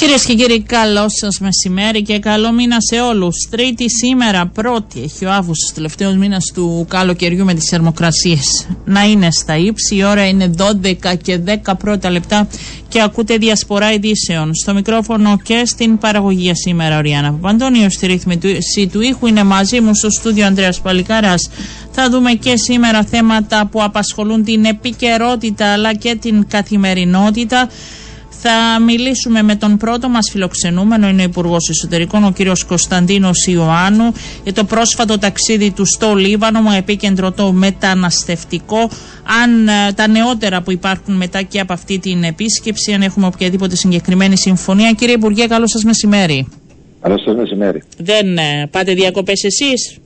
Κυρίες και κύριοι, καλό σας μεσημέρι και καλό μήνα σε όλους. Τρίτη σήμερα, πρώτη, έχει ο Αύγουστος, τελευταίος μήνας του καλοκαιριού με τις θερμοκρασίες να είναι στα ύψη. Η ώρα είναι 12 και 10 πρώτα λεπτά και ακούτε διασπορά ειδήσεων. Στο μικρόφωνο και στην παραγωγή σήμερα, ο Ριάννα Παπαντώνιος. Στη ρύθμιση του ήχου είναι μαζί μου στο στούντιο Ανδρέας Παλικάρας. Θα δούμε και σήμερα θέματα που απασχολούν την επικαιρότητα αλλά και την καθημερινότητα. Θα μιλήσουμε με τον πρώτο μας φιλοξενούμενο, είναι ο Υπουργός Εσωτερικών, ο κύριος Κωνσταντίνος Ιωάννου, για το πρόσφατο ταξίδι του στο Λίβανο, με επίκεντρο το μεταναστευτικό. Αν ε, τα νεότερα που υπάρχουν μετά και από αυτή την επίσκεψη, αν έχουμε οποιαδήποτε συγκεκριμένη συμφωνία. Κύριε Υπουργέ, καλό σας μεσημέρι. Καλό σας μεσημέρι. Δεν ε, πάτε διακοπές εσείς;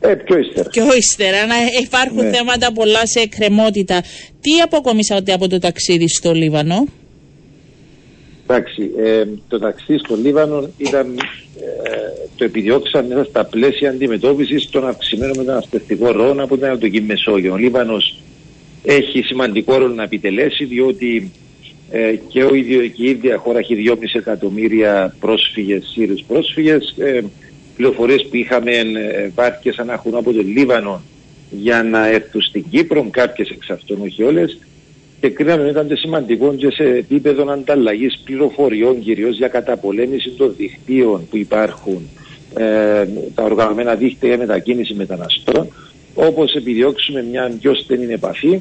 Ε, πιο ύστερα. Πιο ύστερα. Να υπάρχουν Ναι. θέματα πολλά σε εκκρεμότητα. Τι αποκομίσατε από το ταξίδι στο Λίβανο; Εντάξει, ε, το ταξίδι στο Λίβανο ήταν, ε, το επιδιώξαν μέσα στα πλαίσια αντιμετώπισης των αυξημένων μεταναστευτικών ροών από την Ανατολική Μεσόγειο. Ο Λίβανος έχει σημαντικό ρόλο να επιτελέσει διότι ε, και, ο ίδιο, και η ίδια χώρα έχει 2,5 εκατομμύρια πρόσφυγες, Σύριους πρόσφυγες. Ε, πληροφορίες που είχαμε ε, βάρκες αναχούν από το Λίβανο για να έρθουν στην Κύπρο, κάποιες εξ αυτών όχι όλες και κρίναμε ότι ήταν σημαντικό και σε επίπεδο ανταλλαγής πληροφοριών κυρίως για καταπολέμηση των δικτύων που υπάρχουν, ε, τα οργανωμένα δίκτυα για μετακίνηση μεταναστών, όπως επιδιώξουμε μια πιο στενή επαφή.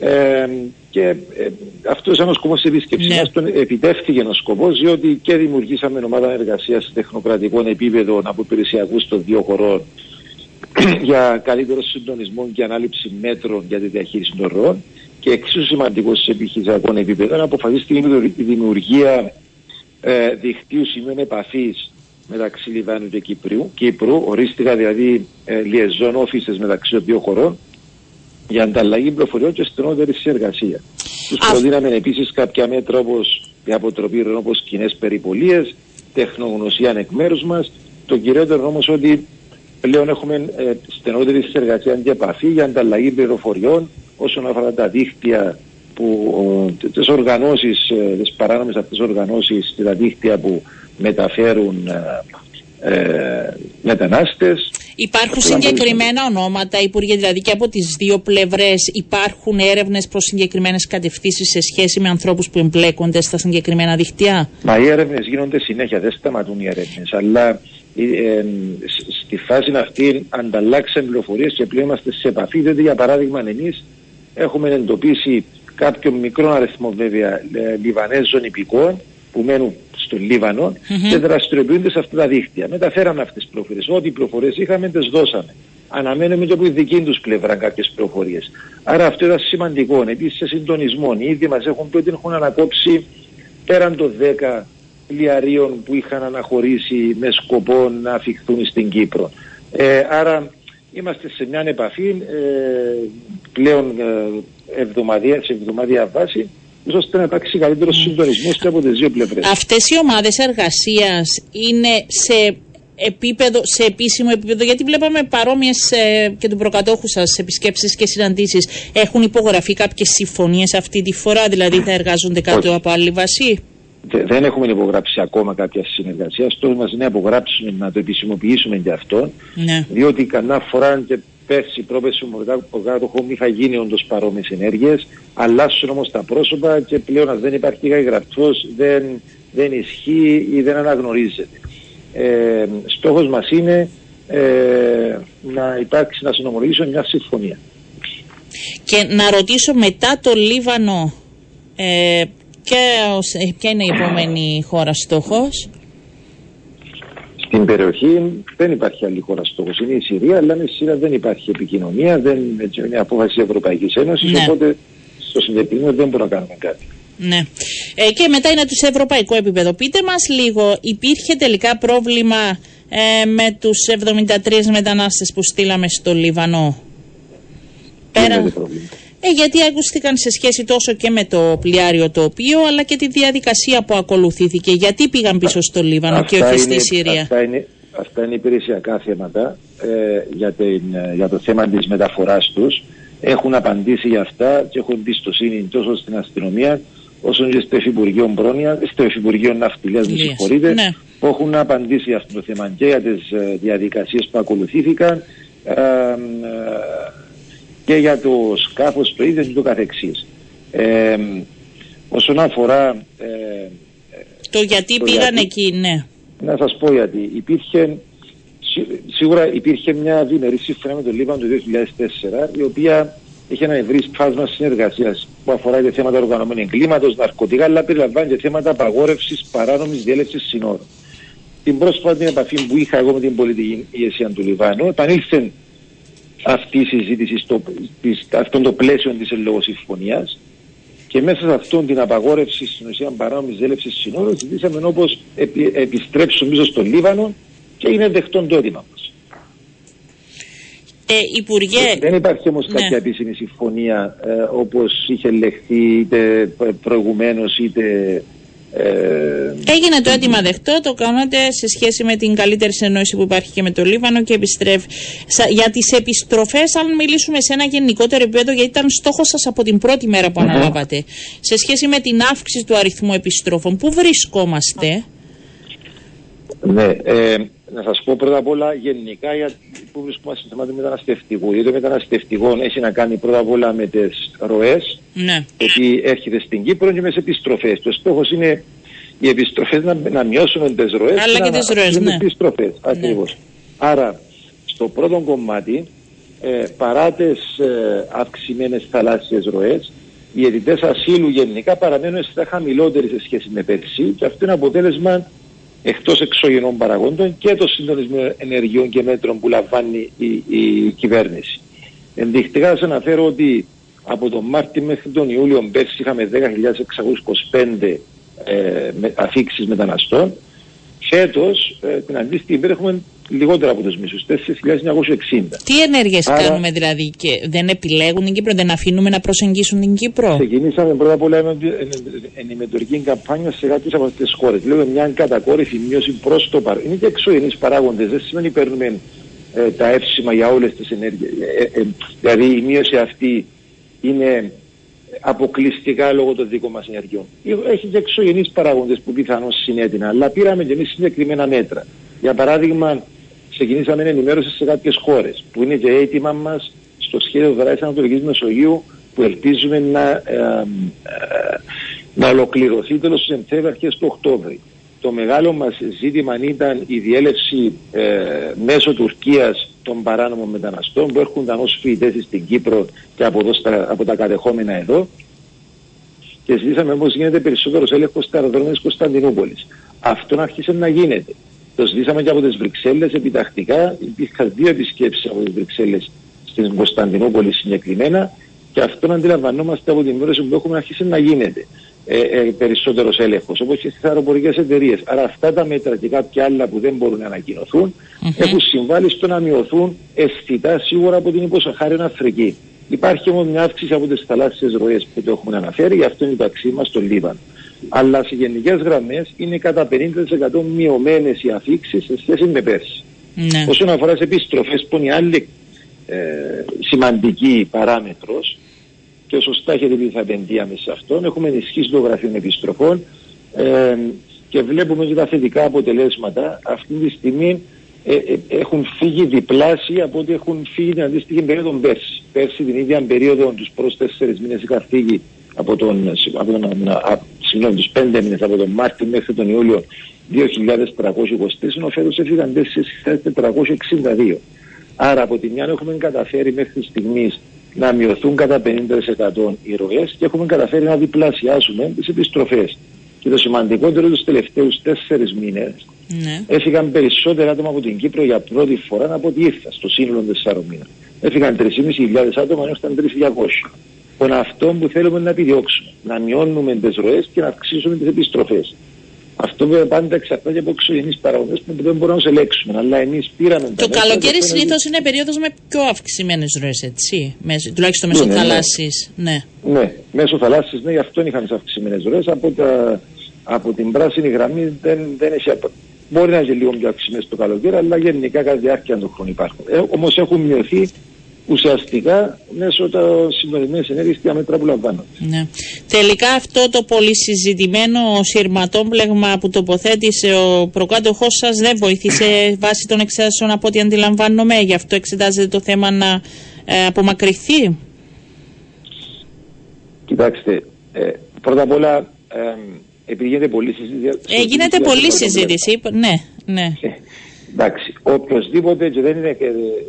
Ε, και ε, αυτός ήταν ο σκοπός της επίσκεψή Ναι. μας. Τον επιτεύχθηκε ο σκοπός, διότι και δημιουργήσαμε ομάδα εργασίας σε τεχνοκρατικών επίπεδων από υπηρεσιακούς των δύο χωρών για καλύτερο συντονισμό και ανάληψη μέτρων για τη διαχείριση των ροών και εξίσου σημαντικό σε επιχειρησιακό επίπεδο αποφασίστηκε η δημιουργία ε, δικτύου σημείων επαφής μεταξύ Λιβάνου και Κυπρίου, Κύπρου, ορίστηκα δηλαδή ε, liaison offices μεταξύ των δύο χωρών για ανταλλαγή πληροφοριών και στενότερη συνεργασία. Τους Α- προτείναμε επίσης κάποια μέτρα όπως η αποτροπή ροών, όπως κοινές περιπολίες, τεχνογνωσία εκ μέρους μας. Το κυριότερο όμως ότι πλέον έχουμε ε, στενότερη συνεργασία και επαφή για ανταλλαγή πληροφοριών όσον αφορά τα δίκτυα που τις οργανώσεις, ε, τις παράνομες αυτές οργανώσεις και τα δίκτυα που μεταφέρουν ε, ε, μετανάστες. Υπάρχουν Αυτό ήταν πολύ συγκεκριμένα ονόματα, Υπουργέ, δηλαδή και από τις δύο πλευρές υπάρχουν έρευνες προς συγκεκριμένες κατευθύνσεις σε σχέση με ανθρώπους που εμπλέκονται στα συγκεκριμένα δικτυά. Μα οι έρευνες γίνονται συνέχεια, δεν σταματούν οι έρευνες. Αλλά ε, ε, σ- στη φάση αυτή ανταλλάξαμε πληροφορίες και πλέον είμαστε σε επαφή. Διότι για παράδειγμα, εμείς έχουμε εντοπίσει κάποιο μικρό αριθμό βέβαια ε, Λιβανέζων υπηκών που μένουν στο λιβανο και δραστηριοποιούνται σε αυτά τα δίκτυα. Μεταφέραμε αυτές τις πληροφορίε. Ό,τι πληροφορίε είχαμε, τις δώσαμε. Αναμένουμε και από τη δική τους πλευρά κάποιες πληροφορίε. Άρα αυτό ήταν σημαντικό. Επίσης σε συντονισμό. Οι ίδιοι μας έχουν πει ότι έχουν ανακόψει πέραν των 10 πλοιαρίων που είχαν αναχωρήσει με σκοπό να αφιχθούν στην Κύπρο. Ε, άρα είμαστε σε μια επαφή ε, πλέον ε, εβδομαδία, σε εβδομαδία βάση ώστε να υπάρξει καλύτερος συντονισμός και από τις δύο πλευρές. Αυτές οι ομάδες εργασίας είναι σε επίπεδο, σε επίσημο επίπεδο, γιατί βλέπαμε παρόμοιες και του προκατόχου σας επισκέψεις και συναντήσεις. Έχουν υπογραφεί κάποιες συμφωνίες αυτή τη φορά, δηλαδή θα εργάζονται κάτω Όχι. από άλλη βάση; Δε- Δεν έχουμε υπογράψει ακόμα κάποια συνεργασία. Στόχος μας είναι να υπογράψουμε, να το επισημοποιήσουμε και αυτό. Ναι. διότι κανένα φορά και πέρσι, πρόπερσι, ο κάτοχο είχα γίνει όντως παρόμοιες ενέργειες. Αλλάσουν όμως τα πρόσωπα και πλέον αν δεν υπάρχει γραφτός, δεν, δεν ισχύει ή δεν αναγνωρίζεται. Ε, στόχος μας είναι ε, να υπάρξει, να συνομολογήσουμε μια συμφωνία. Και να ρωτήσω μετά το Λίβανο, ε, ποια, ως- ε, ποια είναι η επόμενη χώρα στόχος; Στην περιοχή δεν υπάρχει άλλη χώρα στόχος. Είναι η Συρία, αλλά με τη Συρία δεν υπάρχει επικοινωνία, δεν έτσι, είναι απόφαση Ευρωπαϊκής Ένωσης. Ναι. Οπότε στο συγκεκριμένο δεν μπορούμε να κάνουμε κάτι. Ναι. Ε, και μετά είναι το σε ευρωπαϊκό επίπεδο. Πείτε μας λίγο, υπήρχε τελικά πρόβλημα ε, με τους 73 μετανάστες που στείλαμε στο Λίβανο; Δεν είναι το πρόβλημα. Ε, γιατί ακούστηκαν σε σχέση τόσο και με το πλοιάριο το οποίο, αλλά και τη διαδικασία που ακολουθήθηκε. Γιατί πήγαν πίσω στο Λίβανο και όχι στη είναι, Συρία; Αυτά είναι, αυτά είναι υπηρεσιακά θέματα ε, για, την, για το θέμα της μεταφοράς τους. Έχουν απαντήσει για αυτά και έχουν εμπιστοσύνη τόσο στην αστυνομία όσο και στο Υφυπουργείο Μπρόνια, στο Υφυπουργείο Ναυτιλίας, με συγχωρείτε, ναι. που έχουν απαντήσει για αυτό το θέμα και για τις ε, διαδικασίες που ακολουθήθηκαν ε, ε, και για το σκάφος το ίδιο και το καθεξής. Ε, όσον αφορά... Ε, το γιατί το πήγαν εκεί, ναι. Να σας πω γιατί. Υπήρχε, σίγουρα υπήρχε μια διμερή συμφωνία με το Λίβανο το 2004, η οποία έχει ένα ευρύ φάσμα συνεργασίας που αφορά και θέματα οργανωμένου εγκλήματος, ναρκωτικά, αλλά περιλαμβάνει και θέματα απαγόρευσης παράνομης διέλευσης συνόρων. Την πρόσφατη επαφή που είχα εγώ με την πολιτική ηγεσία του Λιβάνου, επανήλθε αυτή η συζήτηση στο αυτό το πλαίσιο της ελόγω συμφωνίας και μέσα σε αυτόν την απαγόρευση στην ουσία παράνομης διέλευσης συνόρων, ζητήσαμε όπως επι, επιστρέψουμε πίσω στο Λίβανο και είναι δεχτόν το αίτημα μας. Ε, Υπουργέ... Δεν υπάρχει όμως ναι. κάποια επίσημη συμφωνία ε, όπως είχε λεχθεί είτε προηγουμένως είτε... Ε, Έγινε το αίτημα δεχτό, το κάνατε σε σχέση με την καλύτερη συνεννόηση που υπάρχει και με το Λίβανο και επιστρέφει. Για τις επιστροφές, αν μιλήσουμε σε ένα γενικότερο επίπεδο, γιατί ήταν στόχος σας από την πρώτη μέρα που αναλάβατε, σε σχέση με την αύξηση του αριθμού επιστροφών, πού βρισκόμαστε; Ναι, ε, να σας πω πρώτα απ' όλα γενικά για που βρισκόμαστε στο θέμα του μεταναστευτικού. Γιατί το μεταναστευτικός έχει να κάνει πρώτα απ' όλα με τις ροές, ναι. ότι έρχεται στην Κύπρο και μες τις επιστροφές. Το στόχος είναι οι επιστροφές να, να μειώσουμε τις ροές Αλλά και, και τις ροές, ναι. επιστροφές, ναι. ακριβώς. Άρα, στο πρώτο κομμάτι, ε, παρά τις ε, αυξημένες θαλάσσιες ροές, οι αιτητές ασύλου γενικά παραμένουν στα χαμηλότερη σε σχέση με πέρσι και αυτό είναι αποτέλεσμα εκτός εξωγενών παραγόντων και το συντονισμό ενεργειών και μέτρων που λαμβάνει η, η κυβέρνηση. Ενδεικτικά σας αναφέρω ότι από τον Μάρτιο μέχρι τον Ιούλιο πέρσι είχαμε 10.625 ε, αφήξεις μεταναστών. Φέτος ε, την αντίστοιχη ημέρα έχουμε λιγότερα από τους μισούς, 4.960. Τι ενέργειες Άρα, κάνουμε δηλαδή και δεν επιλέγουν την Κύπρο, δεν αφήνουμε να προσεγγίσουν την Κύπρο; Ξεκινήσαμε πρώτα απ' όλα ενημετωρική καμπάνια σε κάποιες από αυτές τις χώρες. Λέω μια κατακόρυφη μείωση προς το παρόν. Είναι και εξωγενείς παράγοντες, δεν σημαίνει παίρνουμε ε, τα εύσημα για όλες τις ενέργειες. Ε, ε, δηλαδή η μείωση αυτή είναι αποκλειστικά λόγω των δικών μας ενεργειών. Έχεις και εξωγενείς παράγοντες που πιθανώς συνέτεινα, αλλά πήραμε και εμείς συγκεκριμένα μέτρα. Για παράδειγμα, ξεκινήσαμε ενημέρωση σε κάποιες χώρες, που είναι και έτοιμα μας στο σχέδιο δράσης Ανατολικής Μεσογείου, που ελπίζουμε να, ε, ε, να ολοκληρωθεί τέλος του Σεπτέμβρη, αρχές του Οκτώβρη. Το μεγάλο μας ζήτημα ήταν η διέλευση ε, μέσω Τουρκίας των παράνομων μεταναστών που έρχονταν ως φοιτητές στην Κύπρο και από, εδώ στα, από τα κατεχόμενα εδώ. Και ζητήσαμε όμως γίνεται περισσότερος έλεγχος στα αεροδρόμια της Κωνσταντινούπολης. Αυτό άρχισε να γίνεται. Το ζητήσαμε και από τις Βρυξέλλες επιτακτικά. Υπήρχαν δύο επισκέψεις από τις Βρυξέλλες στην Κωνσταντινούπολη συγκεκριμένα και αυτό να αντιλαμβανόμαστε από την μέρωση που έχουμε αρχίσει να γίνεται ε, ε, περισσότερος έλεγχος, όπως και στις αεροπορικές εταιρείες. Άρα αυτά τα μέτρα και κάποια άλλα που δεν μπορούν να ανακοινωθούν έχουν συμβάλει στο να μειωθούν αισθητά σίγουρα από την υποσαχάρια Αφρική. Υπάρχει όμως μια αύξηση από τις θαλάσσιες ροές που το έχουμε αναφέρει, γι' αυτό είναι το αξίμα στο Λίβανο αλλά σε γενικές γραμμές είναι κατά 50% μειωμένες οι αφήξεις σε σχέση με πέρσι. Ναι. Όσον αφορά τις επιστροφές, που είναι η άλλη ε, σημαντική παράμετρος, και σωστά έχετε πει θα επενδύαμε σε αυτόν, έχουμε ενισχύσει το γραφείο επιστροφών ε, και βλέπουμε και τα θετικά αποτελέσματα. Αυτή τη στιγμή ε, ε, έχουν φύγει διπλάσια από ό,τι έχουν φύγει την αντίστοιχη περίοδο πέρσι. Πέρσι την ίδια περίοδο, τους πρώτους τέσσερις μήνες είχαν φύγει από τον, από τον, συγγνώμη, τους πέντε μήνες από τον Μάρτιο μέχρι τον Ιούλιο 2.323, ενώ φέτος έφυγαν 4.462. Άρα από τη μια έχουμε καταφέρει μέχρι στιγμής να μειωθούν κατά 50% οι ροές και έχουμε καταφέρει να διπλασιάσουμε τις επιστροφές. Και το σημαντικότερο τους τελευταίους τέσσερις μήνες ναι. έφυγαν περισσότερα άτομα από την Κύπρο για πρώτη φορά από ό,τι ήρθα στο σύνολο τεσσάρων μήνων. Έφυγαν 3.500 άτομα ενώ ήταν 3.200 των αυτό που θέλουμε να επιδιώξουμε. Να μειώνουμε τις ροές και να αυξήσουμε τις επιστροφές. Αυτό βέβαια πάντα εξαρτάται από εξωγενείς παραγωγές που δεν μπορούμε να του ελέγξουμε. Αλλά εμείς πήραμε. Το καλοκαίρι συνήθως είναι περίοδος με πιο αυξημένες ροές, έτσι. Μέσω, τουλάχιστον μέσω ναι, ναι, θαλάσσης. Ναι. ναι, μέσω θαλάσσης, ναι, γι' αυτό είχαμε τις αυξημένες ροές. Από, από την πράσινη γραμμή δεν, δεν έχει Μπορεί να είναι λίγο πιο αυξημένες το καλοκαίρι, αλλά γενικά κατά διάρκεια του χρόνου υπάρχουν. Ε, Όμως έχουν μειωθεί ουσιαστικά μέσω των σημερινών ενέργειες και μέτρα που λαμβάνονται. Ναι. Τελικά αυτό το πολύ συζητημένο σειρματόμπλεγμα που τοποθέτησε ο προκάτοχός σας δεν βοήθησε βάσει των εξετάσεων από ό,τι αντιλαμβάνομαι. Γι' αυτό εξετάζεται το θέμα να ε, απομακρυνθεί. Κοιτάξτε, ε, πρώτα απ' όλα, ε, επειδή γίνεται πολλή συζήτηση. Ε, γίνεται πολλή συζήτηση, ναι, ναι. Ε, εντάξει, οποιοδήποτε και δεν είναι,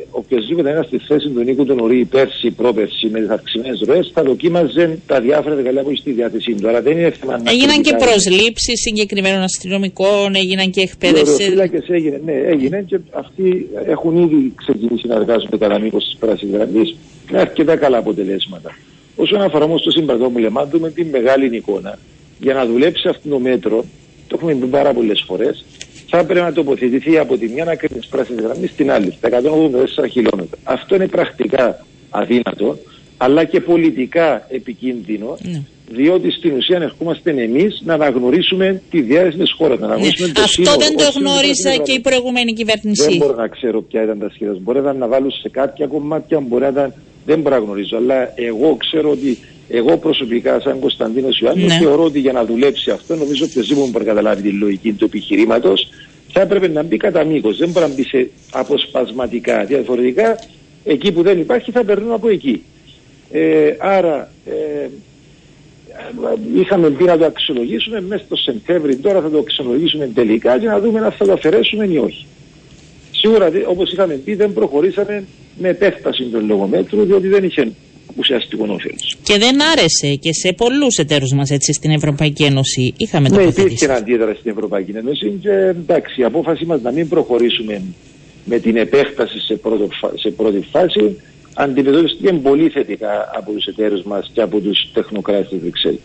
οποιοδήποτε είναι στη θέση του Νίκου του Νουρί πέρσι, πρόπερσι με τις αυξημένες ροές, θα δοκίμαζε τα διάφορα εργαλεία που έχει στη διάθεσή του. Αλλά δεν είναι θέμα να. Έγιναν και προσλήψεις συγκεκριμένων αστυνομικών, έγιναν και εκπαίδευσης. έγινε, ναι, έγινε και αυτοί έχουν ήδη ξεκινήσει να εργάζονται κατά μήκος της πράσινης γραμμής με αρκετά καλά αποτελέσματα. Όσον αφορά όμως το σύμπαντό μου, λέμε, δούμε την μεγάλη εικόνα, για να δουλέψει αυτό το μέτρο, το έχουμε πει πάρα πολλές φορές, θα έπρεπε να τοποθετηθεί από τη μια άκρη της πράσινης γραμμής στην άλλη, στα 184 χιλιόμετρα. Αυτό είναι πρακτικά αδύνατο, αλλά και πολιτικά επικίνδυνο, ναι. διότι στην ουσία ερχόμαστε εμείς να αναγνωρίσουμε τη διάρκεια της χώρας. Να αναγνωρίσουμε ναι. το Αυτό σύνολο, δεν το γνώριζα και η προηγούμενη κυβέρνηση. Δεν μπορώ να ξέρω ποια ήταν τα σχέδια. Μπορεί να βάλουν σε κάποια κομμάτια, μπορεί να ήταν δεν μπορώ να γνωρίζω, αλλά εγώ ξέρω ότι εγώ προσωπικά, σαν Κωνσταντίνος Ιωάννης, ναι. θεωρώ ότι για να δουλέψει αυτό, νομίζω ότι οποιοδήποτε μπορεί να καταλάβει τη λογική του επιχειρήματος, θα έπρεπε να μπει κατά μήκος. Δεν μπορεί να μπει σε αποσπασματικά. Διαφορετικά, εκεί που δεν υπάρχει, θα περνούν από εκεί. Ε, άρα, ε, είχαμε πει να το αξιολογήσουμε μέσα στο Σεπτέμβρη, τώρα θα το αξιολογήσουμε τελικά και να δούμε αν θα το αφαιρέσουμε ή όχι. Σίγουρα, όπως είχαμε πει, δεν προχωρήσαμε με επέκταση των λογομέτρου, διότι δεν είχε ουσιαστικό όφελος. Και δεν άρεσε και σε πολλούς εταίρους μας έτσι στην Ευρωπαϊκή Ένωση. Είχαμε το Ναι, υπήρχε αντίδραση στην Ευρωπαϊκή Ένωση και εντάξει, η απόφαση μας να μην προχωρήσουμε με την επέκταση σε, πρώτο, σε πρώτη φάση αντιμετωπίστηκε πολύ θετικά από τους εταίρους μας και από τους τεχνοκράτες της Βρυξέλλη.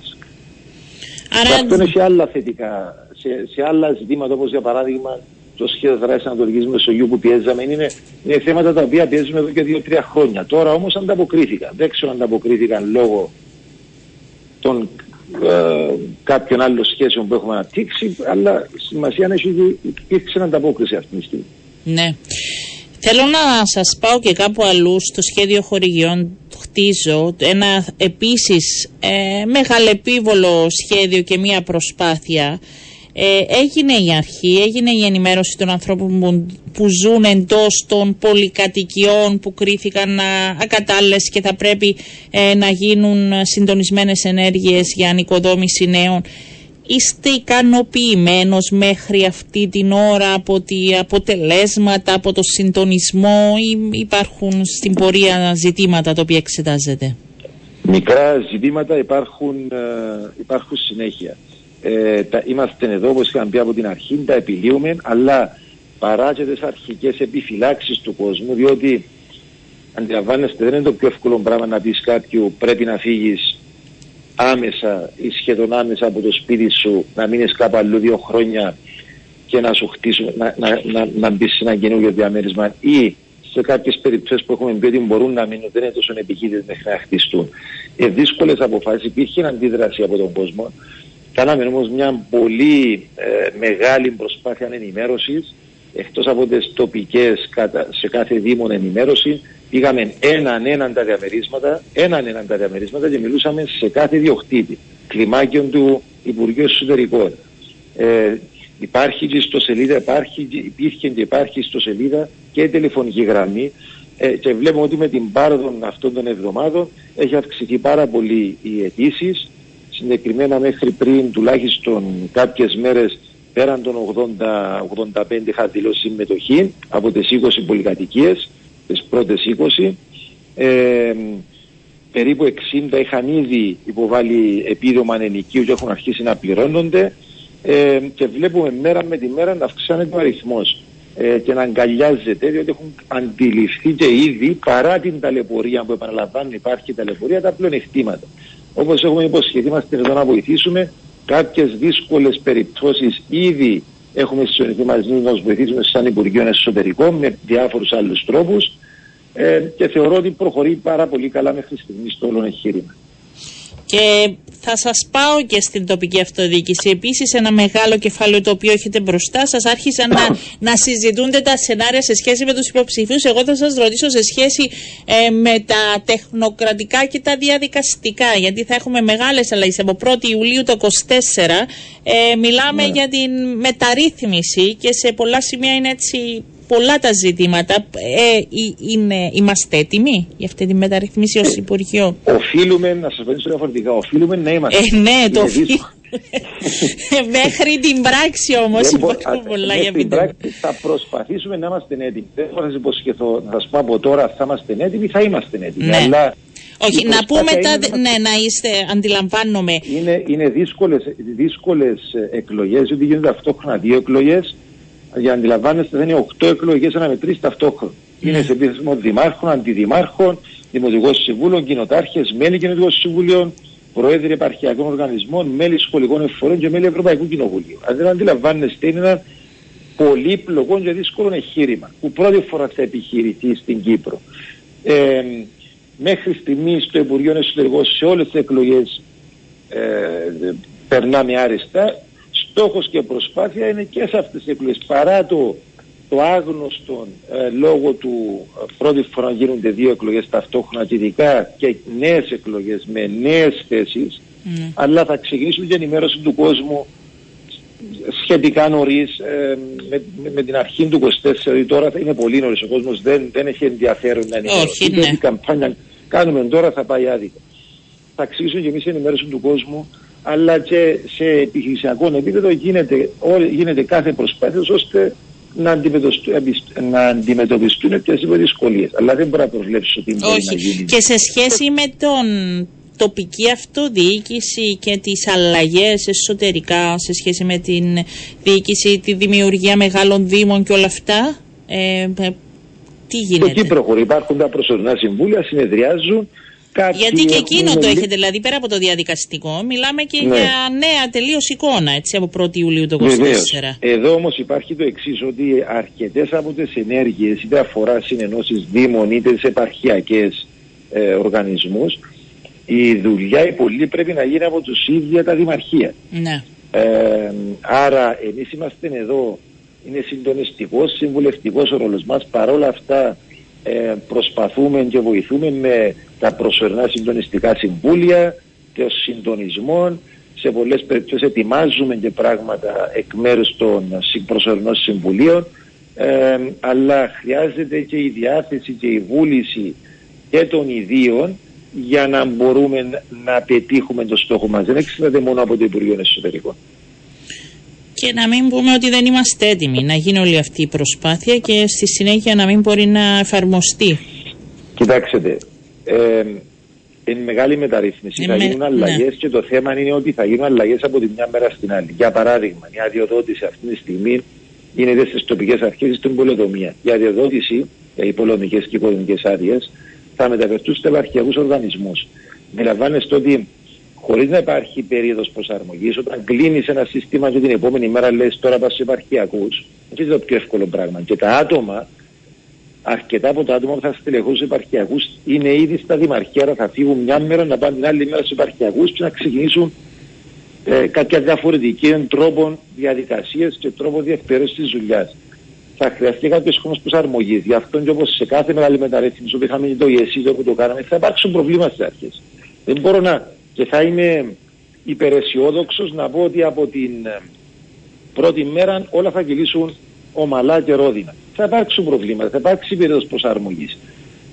Άρα... Αυτό είναι σε άλλα θετικά, σε, σε άλλα ζητήματα όπως για παράδειγμα το σχέδιο δράσης Ανατολικής Μεσογείου που πιέζαμε είναι, είναι θέματα τα οποία πιέζουμε εδώ και δύο-τρία χρόνια. Τώρα όμως ανταποκρίθηκαν. Δεν ξέρω αν ανταποκρίθηκαν λόγω των ε, κάποιων άλλων σχέσεων που έχουμε αναπτύξει, αλλά σημασία είναι ότι υπήρξε ανταπόκριση αυτή τη στιγμή. Ναι. Θέλω να σας πάω και κάπου αλλού στο σχέδιο χορηγιών χτίζω ένα επίσης ε, μεγαλεπίβολο σχέδιο και μία προσπάθεια ε, έγινε η αρχή, έγινε η ενημέρωση των ανθρώπων που, ζουν εντός των πολυκατοικιών που κρίθηκαν ακατάλληλες και θα πρέπει ε, να γίνουν συντονισμένες ενέργειες για ανοικοδόμηση νέων. Είστε ικανοποιημένος μέχρι αυτή την ώρα από τη αποτελέσματα, από το συντονισμό ή υπάρχουν στην πορεία ζητήματα τα οποία εξετάζετε; Μικρά ζητήματα υπάρχουν, ε, υπάρχουν συνέχεια ε, τα, είμαστε εδώ όπως είχαμε πει από την αρχή, τα επιλύουμε, αλλά παρά και τις αρχικές επιφυλάξεις του κόσμου, διότι αντιλαμβάνεστε δεν είναι το πιο εύκολο πράγμα να πεις κάποιου πρέπει να φύγεις άμεσα ή σχεδόν άμεσα από το σπίτι σου, να μείνεις κάπου αλλού δύο χρόνια και να σου χτίσουν, να, να, να, να μπεις σε ένα καινούργιο διαμέρισμα ή σε κάποιες περιπτώσεις που έχουμε πει ότι μπορούν να μείνουν, δεν είναι τόσο επικίνδυνε μέχρι να χτιστούν. Ε, Δύσκολες αποφάσεις, υπήρχε αντίδραση από τον κόσμο. Κάναμε όμως μια πολύ ε, μεγάλη προσπάθεια ενημέρωσης εκτός από τις τοπικές σε κάθε δήμο ενημέρωση πήγαμε έναν έναν τα διαμερίσματα έναν έναν τα διαμερίσματα και μιλούσαμε σε κάθε διοκτήτη. Κλιμάκιον του Υπουργείου Εσωτερικών. Ε, υπάρχει και στο σελίδα υπάρχει, υπήρχε και υπάρχει στο σελίδα και τηλεφωνική γραμμή ε, και βλέπουμε ότι με την πάροδο αυτών των εβδομάδων έχει αυξηθεί πάρα πολύ οι αιτήσεις συγκεκριμένα μέχρι πριν τουλάχιστον κάποιες μέρες πέραν των 80-85 είχα δηλώσει συμμετοχή από τις 20 πολυκατοικίες, τις πρώτες 20. Ε, περίπου 60 είχαν ήδη υποβάλει επίδομα ενοικίου και έχουν αρχίσει να πληρώνονται ε, και βλέπουμε μέρα με τη μέρα να αυξάνεται ο αριθμός ε, και να αγκαλιάζεται διότι έχουν αντιληφθεί και ήδη παρά την ταλαιπωρία που επαναλαμβάνουν υπάρχει ταλαιπωρία τα πλεονεκτήματα. Όπως έχουμε υποσχεθεί, είμαστε εδώ να βοηθήσουμε. Κάποιες δύσκολες περιπτώσεις ήδη έχουμε συζητηθεί μαζί να βοηθήσουμε σαν Υπουργείο Εσωτερικών με διάφορους άλλους τρόπους ε, και θεωρώ ότι προχωρεί πάρα πολύ καλά μέχρι στιγμής στο όλο εγχείρημα. Και θα σας πάω και στην τοπική αυτοδιοίκηση. Επίσης ένα μεγάλο κεφάλαιο το οποίο έχετε μπροστά σας άρχισαν να, να συζητούνται τα σενάρια σε σχέση με τους υποψηφίους. Εγώ θα σας ρωτήσω σε σχέση ε, με τα τεχνοκρατικά και τα διαδικαστικά γιατί θα έχουμε μεγάλες αλλαγές. Από 1η Ιουλίου το 24 ε, μιλάμε ναι. για την μεταρρύθμιση και σε πολλά σημεία είναι έτσι πολλά τα ζητήματα. Ε, είναι, είμαστε έτοιμοι για αυτή τη μεταρρυθμίση ως Υπουργείο; Οφείλουμε, να σας πω διαφορετικά, οφείλουμε να είμαστε. Ε, ναι, το οφείλουμε. Μέχρι την πράξη όμως υπάρχουν πολλά για την πράξη θα προσπαθήσουμε να είμαστε έτοιμοι. Δεν θα σας υποσχεθώ, να σας πω από τώρα θα είμαστε έτοιμοι, θα είμαστε έτοιμοι. Ναι. Αλλά όχι, να πούμε τα, ναι, να είστε, αντιλαμβάνομαι. Είναι, είναι δύσκολες, δύσκολες εκλογές, γιατί γίνονται ταυτόχρονα δύο εκλογές για να αντιλαμβάνεστε δεν είναι 8 εκλογές αναμετρήσει ταυτόχρονα. Ναι. Είναι σε επίθεσμο δημάρχων, αντιδημάρχων, δημοτικών συμβούλων, κοινοτάρχες, μέλη κοινοτικών συμβουλίων, προέδροι επαρχιακών οργανισμών, μέλη σχολικών εφορών και μέλη Ευρωπαϊκού Κοινοβουλίου. Αν δεν αντιλαμβάνεστε, είναι ένα πολύπλοκο και δύσκολο εγχείρημα που πρώτη φορά θα επιχειρηθεί στην Κύπρο. Ε, μέχρι στιγμής το Υπουργείο Εσωτερικών σε όλες τις εκλογές ε, περνάμε άριστα στόχος και προσπάθεια είναι και σε αυτές τις εκλογές παρά το, το άγνωστο ε, λόγω του ε, πρώτη φορά γίνονται δύο εκλογές ταυτόχρονα και ειδικά και νέες εκλογές με νέες θέσεις mm. αλλά θα ξεκινήσουμε την ενημέρωση του κόσμου σχετικά νωρίς ε, με, με, την αρχή του 24 τώρα είναι πολύ νωρίς. Ο κόσμος δεν, δεν έχει ενδιαφέρον να ενημερώσει. Όχι, ναι. Η καμπάνια κάνουμε τώρα θα πάει άδικα. Θα ξεκινήσουμε και εμείς ενημέρωση του κόσμου αλλά και σε επιχειρησιακό επίπεδο γίνεται, γίνεται κάθε προσπάθεια ώστε να αντιμετωπιστούν, να αντιμετωπιστούν οποιασδήποτε δυσκολίες. Αλλά δεν μπορεί να προβλέψει ότι μπορεί να γίνει. Και σε σχέση με τον τοπική αυτοδιοίκηση και τις αλλαγές εσωτερικά σε σχέση με την διοίκηση, τη δημιουργία μεγάλων δήμων και όλα αυτά, ε, ε τι γίνεται; Εκεί προχωρεί. Υπάρχουν τα προσωρινά συμβούλια, συνεδριάζουν γιατί και εκείνο το έχετε, δηλαδή πέρα από το διαδικαστικό, μιλάμε και ναι. για νέα τελείως εικόνα έτσι, από 1η Ιουλίου το 2024. Εδώ όμως υπάρχει το εξής, ότι αρκετές από τις ενέργειες, είτε αφορά συνενώσεις Δήμων είτε σε επαρχιακές ε, οργανισμούς, η δουλειά η πολλή πρέπει να γίνει από τους ίδια τα δημαρχία. Ναι. Ε, άρα, εμείς είμαστε εδώ, είναι συντονιστικός, συμβουλευτικός ο ρόλος μας. Παρόλα αυτά, ε, προσπαθούμε και βοηθούμε με τα προσωρινά συντονιστικά συμβούλια και ως συντονισμό. Σε πολλές περιπτώσεις ετοιμάζουμε και πράγματα εκ μέρους των προσωρινών συμβουλίων ε, αλλά χρειάζεται και η διάθεση και η βούληση και των ιδίων για να μπορούμε να πετύχουμε το στόχο μας. Δεν εξαρτάται μόνο από το Υπουργείο Εσωτερικών και να μην πούμε ότι δεν είμαστε έτοιμοι να γίνει όλη αυτή η προσπάθεια και στη συνέχεια να μην μπορεί να εφαρμοστεί. Κοιτάξτε, ε, είναι μεγάλη μεταρρύθμιση. θα γίνουν αλλαγές ναι. και το θέμα είναι ότι θα γίνουν αλλαγές από τη μια μέρα στην άλλη. Για παράδειγμα, η αδειοδότηση αυτή τη στιγμή γίνεται στις τοπικές αρχές στην πολεοδομία. Η αδειοδότηση για οι πολεμικέ και οικονομικέ άδειες θα μεταφερθούν στους τελαρχιακού οργανισμούς. Μιλαβάνεστε ότι χωρίς να υπάρχει περίοδος προσαρμογής, όταν κλείνεις ένα σύστημα και την επόμενη μέρα λες τώρα πας σε επαρχιακούς, δεν είναι το πιο εύκολο πράγμα. Και τα άτομα, αρκετά από τα άτομα που θα στελεχούν στου επαρχιακούς, είναι ήδη στα δημαρχία, άρα θα φύγουν μια μέρα να πάνε την άλλη μέρα στου επαρχιακούς και να ξεκινήσουν ε, κάποια διαφορετική τρόπο διαδικασίες και τρόπο διεκπαιρέωσης της δουλειάς. Θα χρειαστεί κάποιος χρόνος προσαρμογής. Γι' αυτό και όπως σε κάθε μεγάλη μεταρρύθμιση που είχαμε το ΙΕΣΥ, που το κάναμε, θα υπάρξουν προβλήματα στις αρχές. Δεν μπορώ να και θα είμαι υπεραισιόδοξος να πω ότι από την ε, πρώτη μέρα όλα θα κυλήσουν ομαλά και ρόδινα. Θα υπάρξουν προβλήματα, θα υπάρξει περίοδος προσαρμογής.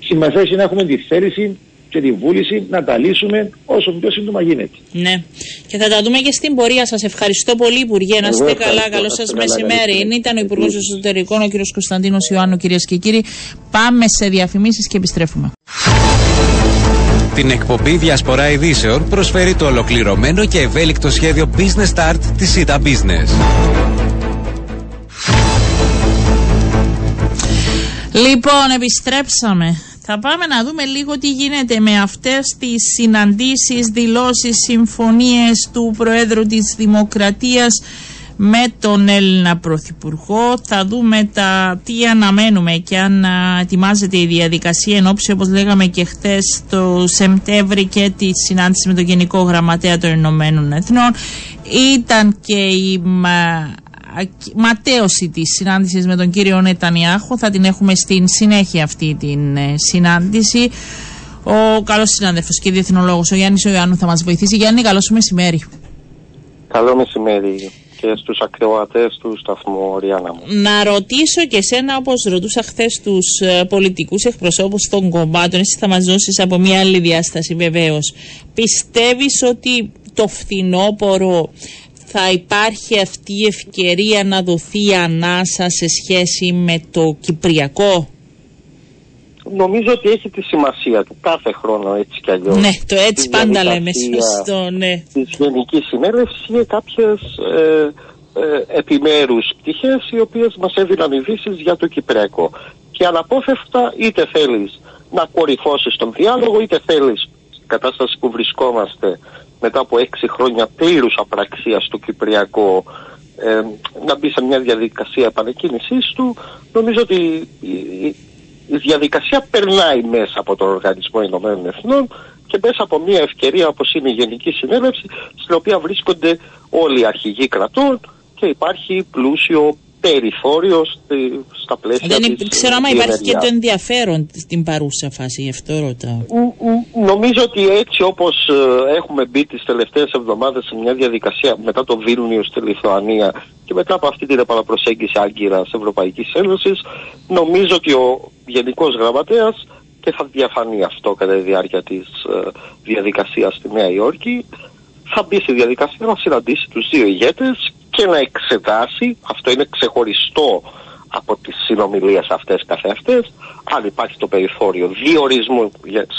Σημασία έχει να έχουμε τη θέληση και τη βούληση να τα λύσουμε όσο πιο σύντομα γίνεται. Ναι. Και θα τα δούμε και στην πορεία. Σας ευχαριστώ πολύ, Υπουργέ. Να είστε καλά. Καλό σας μεσημέρι. Ήταν ο Υπουργός Εσωτερικών, ο κ. Κωνσταντίνος Ιωάννου, κυρίες και κύριοι. Πάμε σε διαφημίσεις και επιστρέφουμε. Την εκπομπή Διασπορά Ειδήσεων προσφέρει το ολοκληρωμένο και ευέλικτο σχέδιο Business Start της ΣΥΤΑ Business. Λοιπόν, επιστρέψαμε. Θα πάμε να δούμε λίγο τι γίνεται με αυτές τις συναντήσεις, δηλώσεις, συμφωνίες του Προέδρου της Δημοκρατίας με τον Έλληνα Πρωθυπουργό. Θα δούμε τα, τι αναμένουμε και αν ετοιμάζεται η διαδικασία εν ώψη όπως λέγαμε και χθες το Σεπτέμβρη και τη συνάντηση με τον Γενικό Γραμματέα των Ηνωμένων Εθνών. Ήταν και η ματέωση της συνάντησης με τον κύριο Νετανιάχο. Θα την έχουμε στην συνέχεια αυτή την ε, συνάντηση. Ο καλός συνάδελφος και διεθνολόγος, ο Γιάννης Ιωάννου, θα μας βοηθήσει. Γιάννη, καλό σου μεσημέρι. Καλό μεσημέρι και στους ακροατές του σταθμού Ριάννα μου. Να ρωτήσω και εσένα, όπως ρωτούσα χθες τους ε, πολιτικούς εκπροσώπους των κομμάτων, εσύ θα μας δώσεις από μια άλλη διάσταση βεβαίως. Πιστεύεις ότι το φθινόπωρο θα υπάρχει αυτή η ευκαιρία να δοθεί ανάσα σε σχέση με το Κυπριακό; Νομίζω ότι έχει τη σημασία του κάθε χρόνο έτσι κι αλλιώς. Ναι, το έτσι πάντα λέμε σωστό, ναι. Της Γενικής Συνέλευσης για κάποιες ε, ε, επιμέρους πτυχές οι οποίες μας έδιναν ειδήσεις για το Κυπριακό. Και αναπόφευκτα είτε θέλεις να κορυφώσεις τον διάλογο είτε θέλεις στην κατάσταση που βρισκόμαστε μετά από έξι χρόνια πλήρους απραξίας του Κυπριακό ε, να μπει σε μια διαδικασία επανεκκίνησής του νομίζω ότι η διαδικασία περνάει μέσα από τον Οργανισμό Ηνωμένων Εθνών και μέσα από μια ευκαιρία όπως είναι η Γενική Συνέλευση στην οποία βρίσκονται όλοι οι αρχηγοί κρατών και υπάρχει πλούσιο περιθώριος στα πλαίσια Δεν της ξέρω αν υπάρχει και το ενδιαφέρον στην παρούσα φάση, γι' αυτό ρωτάω. Νομίζω ότι έτσι όπως ε, έχουμε μπει τις τελευταίες εβδομάδες σε μια διαδικασία μετά το Βίλνιο στη Λιθουανία και μετά από αυτή την επαναπροσέγγιση άγκυρας Ευρωπαϊκής Ένωσης νομίζω ότι ο Γενικός Γραμματέας και θα διαφανεί αυτό κατά τη διάρκεια της ε, διαδικασίας στη Νέα Υόρκη θα μπει στη διαδικασία να συναντήσει τους δύο ηγέτες και να εξετάσει, αυτό είναι ξεχωριστό από τις συνομιλίες αυτές καθεαυτές, αν υπάρχει το περιθώριο διορισμού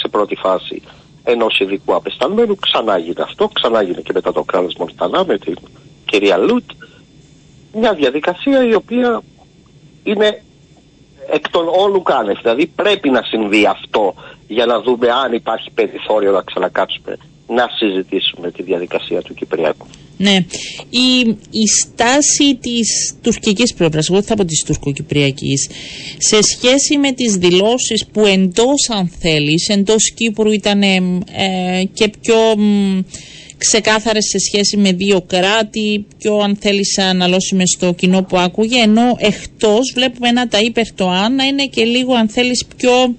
σε πρώτη φάση ενός ειδικού απεσταλμένου, ξανά γίνει αυτό, ξανά γίνει και μετά το κράτος Μολτανά με την κυρία Λούτ, μια διαδικασία η οποία είναι εκ των όλου κάνευ. Δηλαδή πρέπει να συμβεί αυτό για να δούμε αν υπάρχει περιθώριο να ξανακάτσουμε να συζητήσουμε τη διαδικασία του Κυπριακού. Ναι. Η, η στάση της τουρκικής πλευράς, εγώ θα πω της τουρκοκυπριακής, σε σχέση με τις δηλώσεις που εντός αν θέλεις, εντός Κύπρου ήταν ε, και πιο ξεκάθαρες σε σχέση με δύο κράτη, πιο αν θέλεις αναλώσουμε στο κοινό που άκουγε, ενώ εκτός βλέπουμε ένα τα υπερτοά να είναι και λίγο αν θέλεις πιο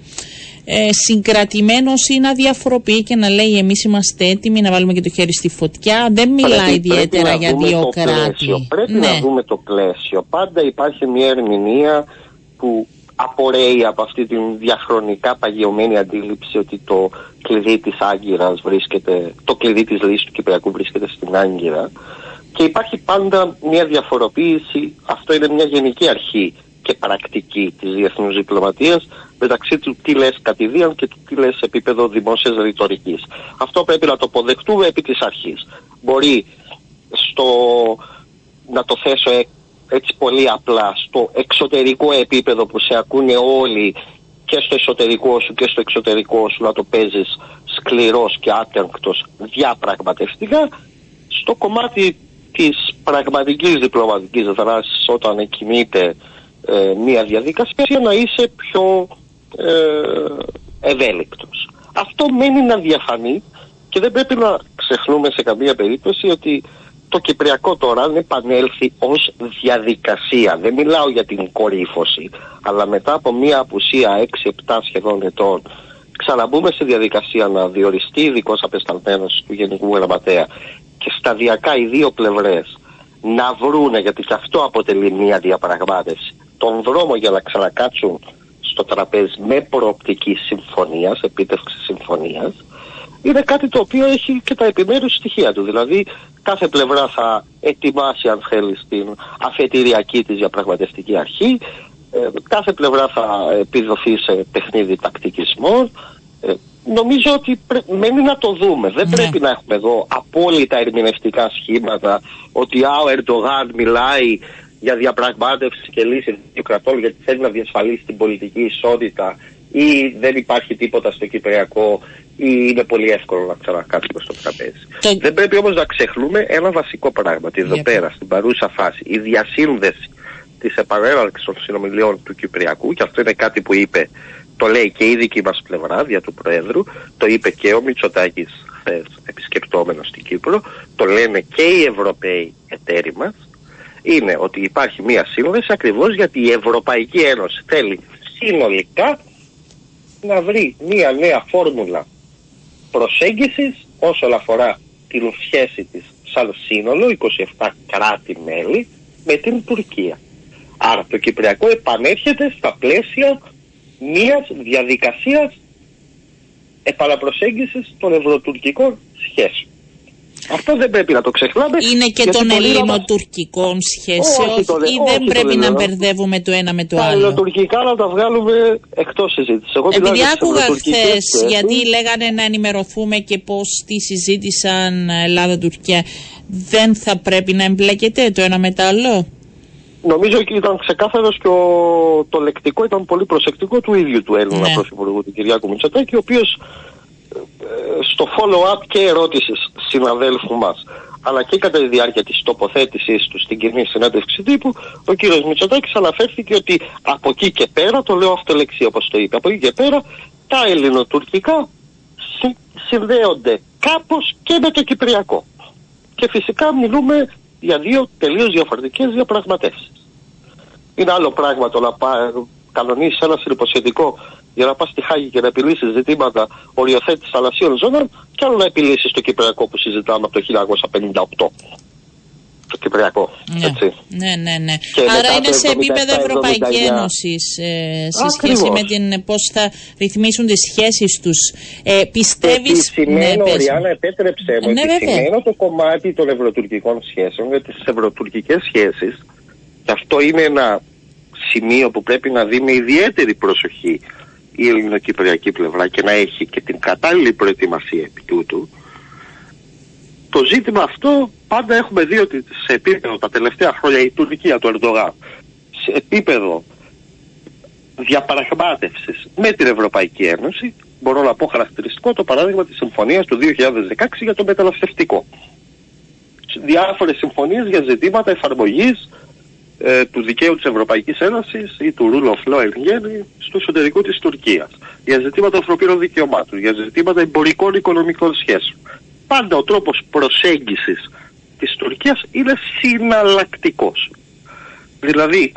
ε, συγκρατημένος ή να διαφοροποιεί και να λέει εμείς είμαστε έτοιμοι να βάλουμε και το χέρι στη φωτιά. Δεν μιλάει ιδιαίτερα για δύο κράτη. Πρέπει να ναι. δούμε το πλαίσιο. Πάντα υπάρχει μια ερμηνεία που απορρέει από αυτή την διαχρονικά παγιωμένη αντίληψη ότι το κλειδί της Άγκυρας βρίσκεται, το κλειδί της λύσης του Κυπριακού βρίσκεται στην Άγκυρα και υπάρχει πάντα μια διαφοροποίηση, αυτό είναι μια γενική αρχή και πρακτική της διεθνούς διπλωματίας μεταξύ του τι λες κατηδίαν και του τι λες σε επίπεδο δημόσιας ρητορικής. Αυτό πρέπει να το αποδεχτούμε επί της αρχής. Μπορεί στο, να το θέσω ε, έτσι πολύ απλά, στο εξωτερικό επίπεδο που σε ακούνε όλοι και στο εσωτερικό σου και στο εξωτερικό σου να το παίζεις σκληρός και άτεγκτος διαπραγματευτικά στο κομμάτι της πραγματικής διπλωματικής δράσης όταν κινείται ε, μια διαδικασία να είσαι πιο ε, ευέλικτος. Αυτό μένει να διαφανεί και δεν πρέπει να ξεχνούμε σε καμία περίπτωση ότι το Κυπριακό τώρα αν επανέλθει ως διαδικασία, δεν μιλάω για την κορύφωση, αλλά μετά από μια απουσία 6-7 σχεδόν ετών ξαναμπούμε σε διαδικασία να διοριστεί ειδικός απεσταλμένος του Γενικού Γραμματέα και σταδιακά οι δύο πλευρές να βρούνε, γιατί και αυτό αποτελεί μια διαπραγμάτευση, τον δρόμο για να ξανακάτσουν στο τραπέζι με προοπτική συμφωνίας, επίτευξη συμφωνίας, είναι κάτι το οποίο έχει και τα επιμέρους στοιχεία του. Δηλαδή κάθε πλευρά θα ετοιμάσει αν θέλεις την αφετηριακή της διαπραγματευτική αρχή, ε, κάθε πλευρά θα επιδοθεί σε παιχνίδι τακτικισμών. Ε, νομίζω ότι μένει να το δούμε. Δεν ναι. πρέπει να έχουμε εδώ απόλυτα ερμηνευτικά σχήματα ότι ο Ερντογάν μιλάει για διαπραγμάτευση και λύση του κρατών γιατί θέλει να διασφαλίσει την πολιτική ισότητα ή δεν υπάρχει τίποτα στο Κυπριακό ή είναι πολύ εύκολο να ξανακάτσουμε στο τραπέζι. Δεν πρέπει όμως να ξεχνούμε ένα βασικό πράγμα. Ότι εδώ πέρα, στην παρούσα φάση, η διασύνδεση της επανέναρξης των συνομιλιών του Κυπριακού, και αυτό είναι κάτι που είπε, το λέει και η δική μας πλευρά, δια του Προέδρου, το είπε και ο Μητσοτάκης χθες επισκεπτόμενος στην Κύπρο, το λένε και οι Ευρωπαίοι εταίροι μας, είναι ότι υπάρχει μία σύνδεση ακριβώς γιατί η Ευρωπαϊκή Ένωση θέλει συνολικά να βρει μία νέα φόρμουλα προσέγγισης όσον αφορά την σχέση της σαν σύνολο 27 κράτη-μέλη με την Τουρκία. Άρα το Κυπριακό επανέρχεται στα πλαίσια μιας διαδικασίας επαναπροσέγγισης των ευρωτουρκικών σχέσεων. Αυτό δεν πρέπει να το ξεχνάμε. Είναι και των ελληνοτουρκικών σχέσεων ή δεν πρέπει να μπερδεύουμε το ένα με το άλλο; Τα ελληνοτουρκικά να τα βγάλουμε εκτός συζήτησης. Επειδή άκουγα χθες, γιατί λέγανε να ενημερωθούμε και πώς τι συζήτησαν Ελλάδα-Τουρκία, δεν θα πρέπει να εμπλέκεται το ένα με το άλλο; Νομίζω ότι ήταν ξεκάθαρος και το λεκτικό ήταν πολύ προσεκτικό του ίδιου του Έλληνα ναι. Πρωθυπουργού, του Κυριάκου Μητσοτάκη, ο οποίος στο follow-up και ερώτησης συναδέλφου μας αλλά και κατά τη διάρκεια της τοποθέτησής του στην κοινή συνέντευξη τύπου ο κύριος Μητσοτάκης αναφέρθηκε ότι από εκεί και πέρα, το λέω αυτολεξία όπως το είπε, από εκεί και πέρα τα ελληνοτουρκικά συνδέονται κάπως και με το κυπριακό. Και φυσικά μιλούμε για δύο τελείως διαφορετικές διαπραγματεύσεις. Είναι άλλο πράγμα το να κανονίσει ένα συνυποσχετικό για να πας στη Χάγη και να επιλύσεις ζητήματα οριοθέτησης θαλασσίων ζώνων, και άλλο να επιλύσεις το Κυπριακό που συζητάμε από το 1958. Το Κυπριακό. Ναι, έτσι. ναι, ναι. ναι. Άρα είναι σε επίπεδο Ευρωπαϊκή Ένωσης ε, σε σχέση με την πώς θα ρυθμίσουν τις σχέσεις τους. Ε, Πιστεύει. Επισημαίνω, ναι, Ριάννα, επέτρεψέ μου, ναι, επισημαίνω το κομμάτι των ευρωτουρκικών σχέσεων, γιατί τι ευρωτουρκικές σχέσεις, και αυτό είναι ένα σημείο που πρέπει να δει με ιδιαίτερη προσοχή η ελληνοκυπριακή πλευρά και να έχει και την κατάλληλη προετοιμασία επί τούτου, το ζήτημα αυτό πάντα έχουμε δει ότι σε επίπεδο τα τελευταία χρόνια η Τουρκία του Ερντογάν σε επίπεδο διαπραγμάτευσης με την Ευρωπαϊκή Ένωση μπορώ να πω χαρακτηριστικό το παράδειγμα της συμφωνίας του 2016 για το μεταναστευτικό. Διάφορες συμφωνίες για ζητήματα εφαρμογής ε, του δικαίου της Ευρωπαϊκής Ένωσης ή του rule of law εν στο εσωτερικό της Τουρκίας. Για ζητήματα ανθρωπίνων δικαιωμάτων, για ζητήματα εμπορικών οικονομικών σχέσεων. Πάντα ο τρόπος προσέγγισης της Τουρκίας είναι συναλλακτικός. Δηλαδή,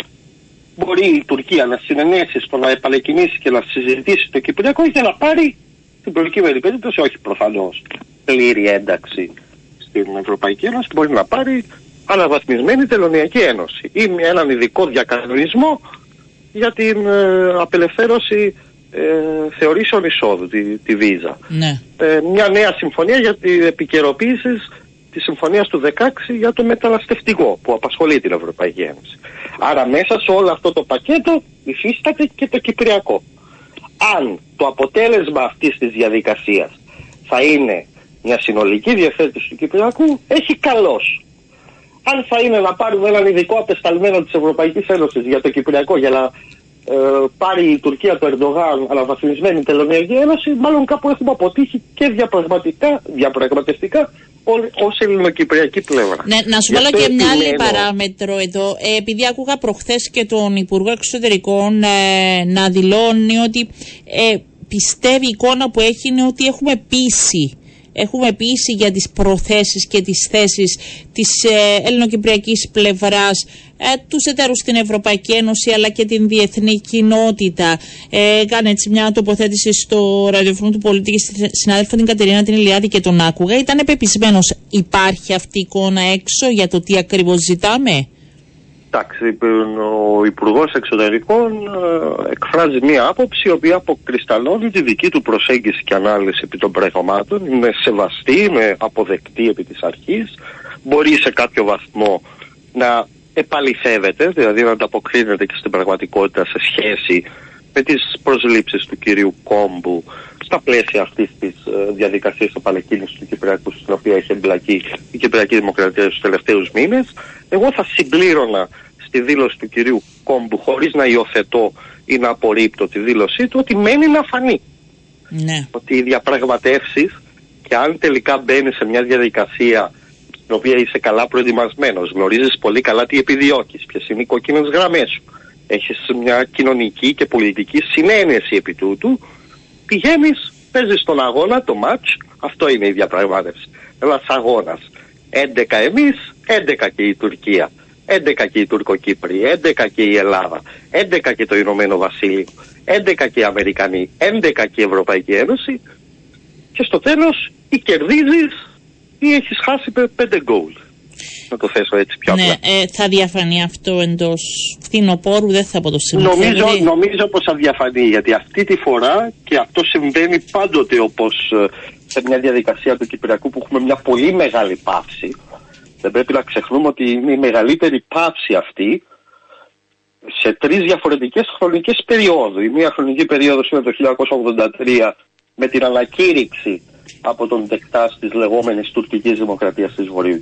μπορεί η Τουρκία να συνενέσει στο να επανεκκινήσει και να συζητήσει το Κυπριακό για να πάρει την προκειμένη περίπτωση, όχι προφανώς πλήρη ένταξη στην Ευρωπαϊκή Ένωση, μπορεί να πάρει αναβαθμισμένη τελωνιακή ένωση ή με έναν ειδικό διακανονισμό για την ε, απελευθέρωση ε, θεωρήσεων εισόδου, τη, τη Βίζα. Ναι. Ε, μια νέα συμφωνία για την επικαιροποίηση της συμφωνίας του 16 για το μεταναστευτικό που απασχολεί την Ευρωπαϊκή Ένωση. Άρα μέσα σε όλο αυτό το πακέτο υφίσταται και το Κυπριακό. Αν το αποτέλεσμα αυτής της διαδικασίας θα είναι μια συνολική διευθέτηση του Κυπριακού, έχει καλώς αν θα είναι να πάρουμε έναν ειδικό απεσταλμένο της Ευρωπαϊκής Ένωσης για το Κυπριακό για να ε, πάρει η Τουρκία το Ερντογάν αναβαθμισμένη τελωνιακή ένωση, μάλλον κάπου έχουμε αποτύχει και διαπραγματικά, διαπραγματευτικά ως ελληνοκυπριακή πλευρά. Ναι, να σου βάλω και μια άλλη παράμετρο εδώ. Ε, επειδή άκουγα προχθές και τον Υπουργό Εξωτερικών ε, να δηλώνει ότι ε, πιστεύει η εικόνα που έχει είναι ότι έχουμε πείσει έχουμε πείσει για τις προθέσεις και τις θέσεις της ε, ελληνοκυπριακής πλευράς ε, τους εταίρους στην Ευρωπαϊκή Ένωση αλλά και την διεθνή κοινότητα. Ε, έκανε έτσι μια τοποθέτηση στο ραδιοφωνό του πολίτη και στη συνάδελφα την Κατερίνα την Ηλιάδη και τον άκουγα. Ήταν επεπισμένος. Υπάρχει αυτή η εικόνα έξω για το τι ακριβώς ζητάμε; Εντάξει, ο Υπουργός Εξωτερικών ε, εκφράζει μία άποψη η οποία αποκρισταλώνει τη δική του προσέγγιση και ανάλυση επί των πραγμάτων. Είναι σεβαστή, είναι αποδεκτή επί της αρχής. Μπορεί σε κάποιο βαθμό να επαληθεύεται, δηλαδή να ανταποκρίνεται και στην πραγματικότητα σε σχέση με τις προσλήψεις του κυρίου Κόμπου στα πλαίσια αυτής της ε, διαδικασίας επανεκκίνησης του Κυπριακού στην οποία έχει εμπλακεί η Κυπριακή Δημοκρατία στους τελευταίους μήνες. Εγώ θα συμπλήρωνα στη δήλωση του κυρίου Κόμπου χωρίς να υιοθετώ ή να απορρίπτω τη δήλωσή του ότι μένει να φανεί. Ναι. Ότι οι διαπραγματεύσεις και αν τελικά μπαίνει σε μια διαδικασία στην οποία είσαι καλά προετοιμασμένος, γνωρίζεις πολύ καλά τι επιδιώκεις, ποιες είναι οι κόκκινες γραμμές σου, έχεις μια κοινωνική και πολιτική συνένεση επί τούτου, πηγαίνεις, παίζεις τον αγώνα, το match, αυτό είναι η διαπραγμάτευση. Ένας αγώνας. 11 εμείς, 11 και η Τουρκία. 11 και οι Τουρκοκύπροι, 11 και η Ελλάδα, 11 και το Ηνωμένο Βασίλειο, 11 και οι Αμερικανοί, 11 και η Ευρωπαϊκή Ένωση και στο τέλος ή κερδίζεις ή έχεις χάσει πέντε γκολ. Να το θέσω έτσι πιο απλά. Ναι, ε, θα διαφανεί αυτό εντός φθινοπόρου, δεν θα πω το Νομίζω, νομίζω πως θα διαφανεί, γιατί αυτή τη φορά και αυτό συμβαίνει πάντοτε όπως ε, σε μια διαδικασία του Κυπριακού που έχουμε μια πολύ μεγάλη πάυση. Δεν πρέπει να ξεχνούμε ότι είναι η μεγαλύτερη πάυση αυτή σε τρεις διαφορετικές χρονικές περιόδους. Η μία χρονική περίοδος είναι το 1983 με την ανακήρυξη από τον δεκτάς της λεγόμενης τουρκικής δημοκρατίας της Βορείου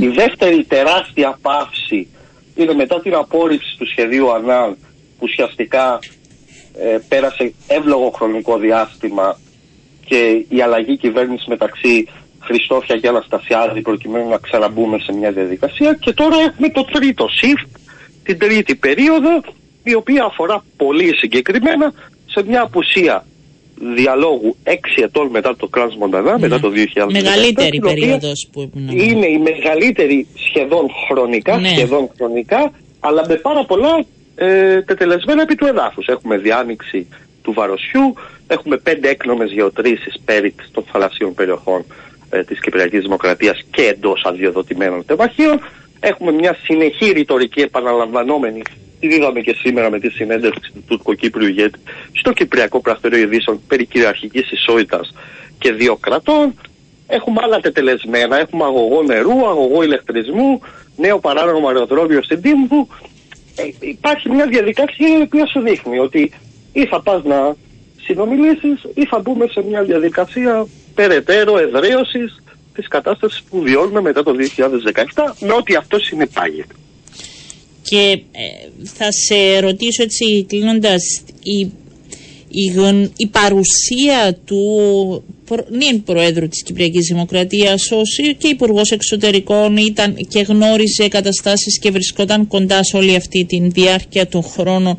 Η δεύτερη τεράστια πάυση είναι μετά την απόρριψη του σχεδίου ΑΝΑΝ που ουσιαστικά ε, πέρασε εύλογο χρονικό διάστημα και η αλλαγή κυβέρνησης μεταξύ Χριστόφια και Αναστασιάδη προκειμένου να ξαναμπούμε σε μια διαδικασία και τώρα έχουμε το τρίτο shift, την τρίτη περίοδο η οποία αφορά πολύ συγκεκριμένα σε μια απουσία διαλόγου έξι ετών μετά το Κράνς Μοντανά, μετά το 2017. Μεγαλύτερη περίοδος που Είναι η μεγαλύτερη σχεδόν χρονικά, ναι. σχεδόν χρονικά, αλλά με πάρα πολλά ε, τετελεσμένα επί του εδάφους. Έχουμε διάνοιξη του Βαροσιού, έχουμε πέντε έκνομες γεωτρήσεις πέρι των θαλασσίων περιοχών ε, της Κυπριακής Δημοκρατίας και εντός αδειοδοτημένων τεμαχίων. Έχουμε μια συνεχή ρητορική επαναλαμβανόμενη Τη είδαμε και σήμερα με τη συνέντευξη του Τουρκοκύπριου ηγέτη στο Κυπριακό Πρακτορείο Ειδήσεων περί κυριαρχικής ισότητας και δύο κρατών. Έχουμε άλλα τετελεσμένα, έχουμε αγωγό νερού, αγωγό ηλεκτρισμού, νέο παράνομο αεροδρόμιο στην Τύμβου. Ε, υπάρχει μια διαδικασία η οποία σου δείχνει ότι ή θα πας να συνομιλήσεις ή θα μπούμε σε μια διαδικασία περαιτέρω εδραίωσης της κατάστασης που βιώνουμε μετά το 2017 με ό,τι αυτό συνεπάγεται. Και ε, θα σε ρωτήσω έτσι κλείνοντας, η, η, παρουσία του νυν Προέδρου της Κυπριακής Δημοκρατίας ως και υπουργός Εξωτερικών ήταν και γνώριζε καταστάσεις και βρισκόταν κοντά σε όλη αυτή τη διάρκεια των χρόνων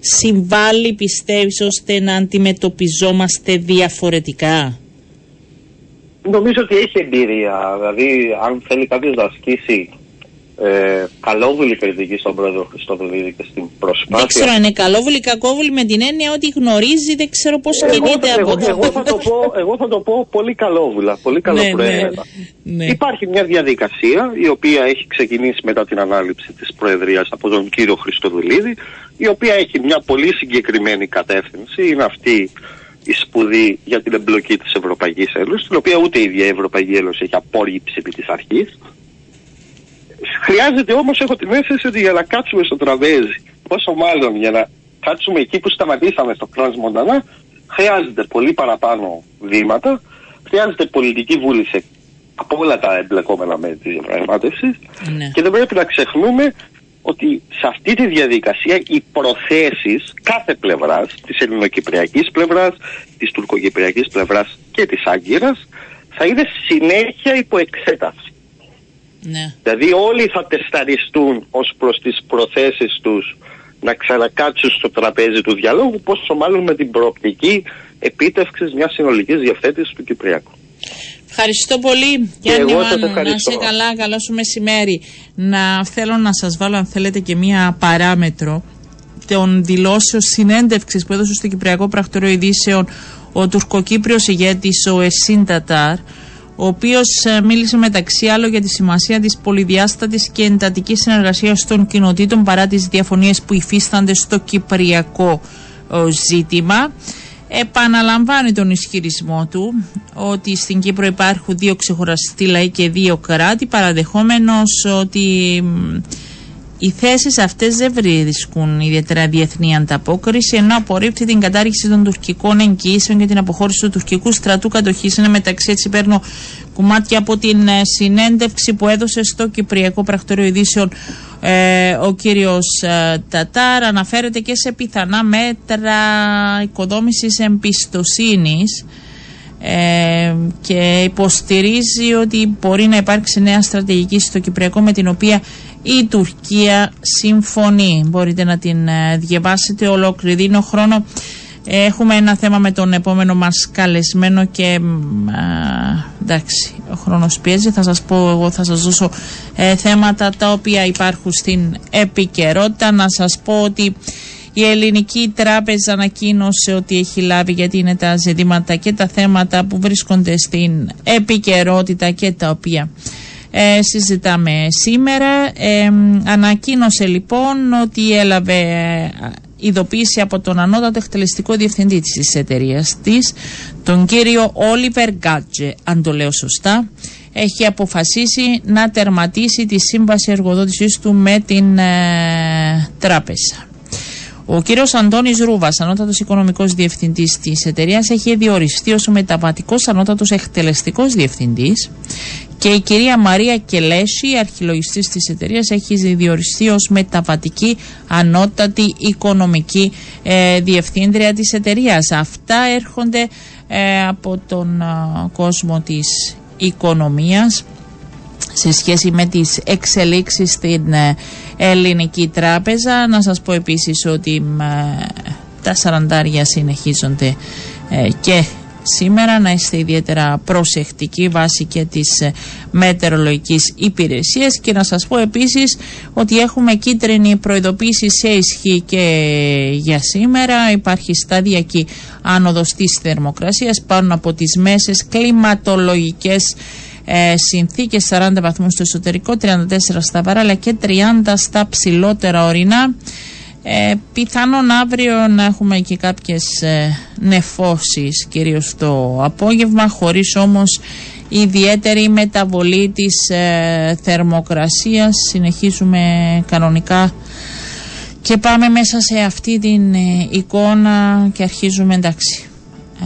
συμβάλλει πιστεύεις ώστε να αντιμετωπιζόμαστε διαφορετικά; Νομίζω ότι έχει εμπειρία. Δηλαδή, αν θέλει κάποιος να ασκήσει ε, καλόβουλη κριτική στον πρόεδρο Χριστοδουλίδη και στην προσπάθεια. Δεν ξέρω αν είναι καλόβουλη ή κακόβουλη με την έννοια ότι γνωρίζει, δεν ξέρω πώς κινείται από εδώ. Εγώ, θα το πω, εγώ θα το πω πολύ καλόβουλα, πολύ καλοπροαίρετα. Ναι, ναι, ναι. Υπάρχει μια διαδικασία η οποία έχει ξεκινήσει μετά την ανάληψη της Προεδρίας από τον κύριο Χριστοδουλίδη, η οποία έχει μια πολύ συγκεκριμένη κατεύθυνση. Είναι αυτή η σπουδή για την εμπλοκή της Ευρωπαϊκής Ένωσης, την οποία ούτε η ίδια η Ευρωπαϊκή Ένωση έχει απόρριψει επί της αρχής. Χρειάζεται όμως έχω την αίσθηση ότι για να κάτσουμε στο τραπέζι, πόσο μάλλον για να κάτσουμε εκεί που σταματήσαμε στο Κρόνς Μοντανά, χρειάζεται πολύ παραπάνω βήματα, χρειάζεται πολιτική βούληση από όλα τα εμπλεκόμενα με της διαπραγμάτευσης ναι. και δεν πρέπει να ξεχνούμε ότι σε αυτή τη διαδικασία οι προθέσεις κάθε πλευράς, της ελληνοκυπριακής πλευράς, της τουρκοκυπριακής πλευράς και της Άγκυρας θα είναι συνέχεια υπό εξέταση. Ναι. Δηλαδή όλοι θα τεσταριστούν ως προς τις προθέσεις τους να ξανακάτσουν στο τραπέζι του διαλόγου, πόσο μάλλον με την προοπτική επίτευξης μιας συνολικής διευθέτησης του Κυπριακού. Ευχαριστώ πολύ Γιάννη Μάνου, να είσαι καλά, καλό σου μεσημέρι. Να θέλω να σας βάλω αν θέλετε και μία παράμετρο των δηλώσεων συνέντευξης που έδωσε στο Κυπριακό Πρακτορείο Ειδήσεων ο τουρκοκύπριος ηγέτης ο Εσίν Τατάρ ο οποίος ε, μίλησε μεταξύ άλλων για τη σημασία της πολυδιάστατης και εντατικής συνεργασίας των κοινοτήτων παρά τις διαφωνίες που υφίστανται στο κυπριακό ε, ζήτημα. Επαναλαμβάνει τον ισχυρισμό του ότι στην Κύπρο υπάρχουν δύο ξεχωριστοί λαοί και δύο κράτη παραδεχόμενος ότι οι θέσεις αυτές δεν βρίσκουν ιδιαίτερα διεθνή ανταπόκριση, ενώ απορρίπτει την κατάργηση των τουρκικών εγγυήσεων και την αποχώρηση του τουρκικού στρατού κατοχής. Είναι μεταξύ, έτσι παίρνω κομμάτια από την ε, συνέντευξη που έδωσε στο Κυπριακό Πρακτορείο Ειδήσεων ε, ο κύριος ε, Τατάρ αναφέρεται και σε πιθανά μέτρα οικοδόμησης εμπιστοσύνης ε, και υποστηρίζει ότι μπορεί να υπάρξει νέα στρατηγική στο Κυπριακό με την οποία η Τουρκία συμφωνεί. Μπορείτε να την ε, διαβάσετε ολόκληρη. Δίνω χρόνο. Έχουμε ένα θέμα με τον επόμενο μας καλεσμένο και εντάξει, ο χρόνος πιέζει. Θα σας πω εγώ, θα σας δώσω ε, θέματα τα οποία υπάρχουν στην επικαιρότητα. Να σας πω ότι η Ελληνική Τράπεζα ανακοίνωσε ότι έχει λάβει γιατί είναι τα ζητήματα και τα θέματα που βρίσκονται στην επικαιρότητα και τα οποία ε, συζητάμε σήμερα. Ε, ανακοίνωσε λοιπόν ότι έλαβε ε, ειδοποίηση από τον ανώτατο εκτελεστικό διευθυντή της εταιρείας της, τον κύριο Όλιβερ Γκάτζε, αν το λέω σωστά, έχει αποφασίσει να τερματίσει τη σύμβαση εργοδότησής του με την ε, τράπεζα. Ο κύριος Αντώνης Ρούβας, ανώτατος οικονομικός διευθυντής της εταιρείας, έχει διοριστεί ως μεταβατικός ανώτατος εκτελεστικός διευθυντής και η κυρία Μαρία Κελέση, αρχιλογιστής της εταιρείας, έχει διοριστεί ως μεταβατική ανώτατη οικονομική ε, διευθύντρια της εταιρείας. Αυτά έρχονται ε, από τον ε, κόσμο της οικονομίας σε σχέση με τις εξελίξεις στην ε, ελληνική τράπεζα. Να σας πω επίσης ότι τα σαραντάρια συνεχίζονται και σήμερα να είστε ιδιαίτερα προσεκτικοί βάσει και της ε, μετεωρολογικής υπηρεσίας. Και να σας πω επίσης ότι έχουμε κίτρινη προειδοποίηση σε ισχύ και για σήμερα. Υπάρχει σταδιακή άνοδος της θερμοκρασίας πάνω από τις μέσες κλιματολογικές ε, συνθήκες. 40 βαθμούς στο εσωτερικό, 34 στα βαράλια και 30 στα ψηλότερα ορεινά ε, πιθανόν αύριο να έχουμε και κάποιες ε, νεφώσεις κυρίως το απόγευμα χωρίς όμως ιδιαίτερη μεταβολή της ε, θερμοκρασίας. Συνεχίζουμε κανονικά και πάμε μέσα σε αυτή την ε, εικόνα και αρχίζουμε εντάξει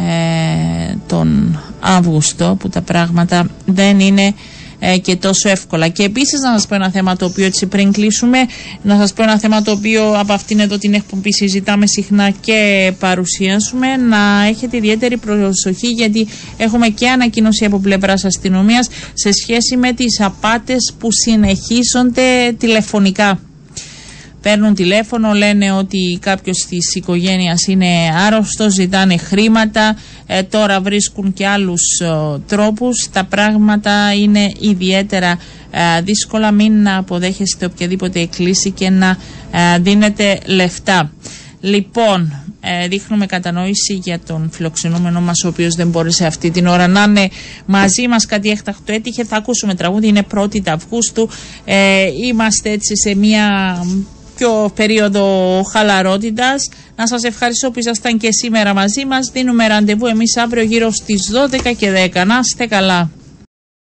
ε, τον Αύγουστο που τα πράγματα δεν είναι ε, και τόσο εύκολα. Και επίσης να σας πω ένα θέμα το οποίο έτσι πριν κλείσουμε, να σας πω ένα θέμα το οποίο από αυτήν εδώ την εκπομπή συζητάμε συχνά και παρουσιάσουμε, να έχετε ιδιαίτερη προσοχή γιατί έχουμε και ανακοίνωση από πλευράς αστυνομίας σε σχέση με τις απάτες που συνεχίζονται τηλεφωνικά παίρνουν τηλέφωνο, λένε ότι κάποιος της οικογένειας είναι άρρωστος, ζητάνε χρήματα, ε, τώρα βρίσκουν και άλλους τρόπου. τρόπους. Τα πράγματα είναι ιδιαίτερα ε, δύσκολα, μην αποδέχεστε οποιαδήποτε εκκλήση και να ε, δίνετε λεφτά. Λοιπόν, δείχνουμε κατανόηση για τον φιλοξενούμενο μας ο οποίος δεν μπόρεσε αυτή την ώρα να είναι μαζί μας κάτι έκτακτο έτυχε θα ακούσουμε τραγούδι είναι 1η Αυγούστου είμαστε έτσι σε μια πιο περίοδο χαλαρότητας. Να σας ευχαριστώ που ήσασταν και σήμερα μαζί μας. Δίνουμε ραντεβού εμείς αύριο γύρω στις 12 και 10. Να είστε καλά.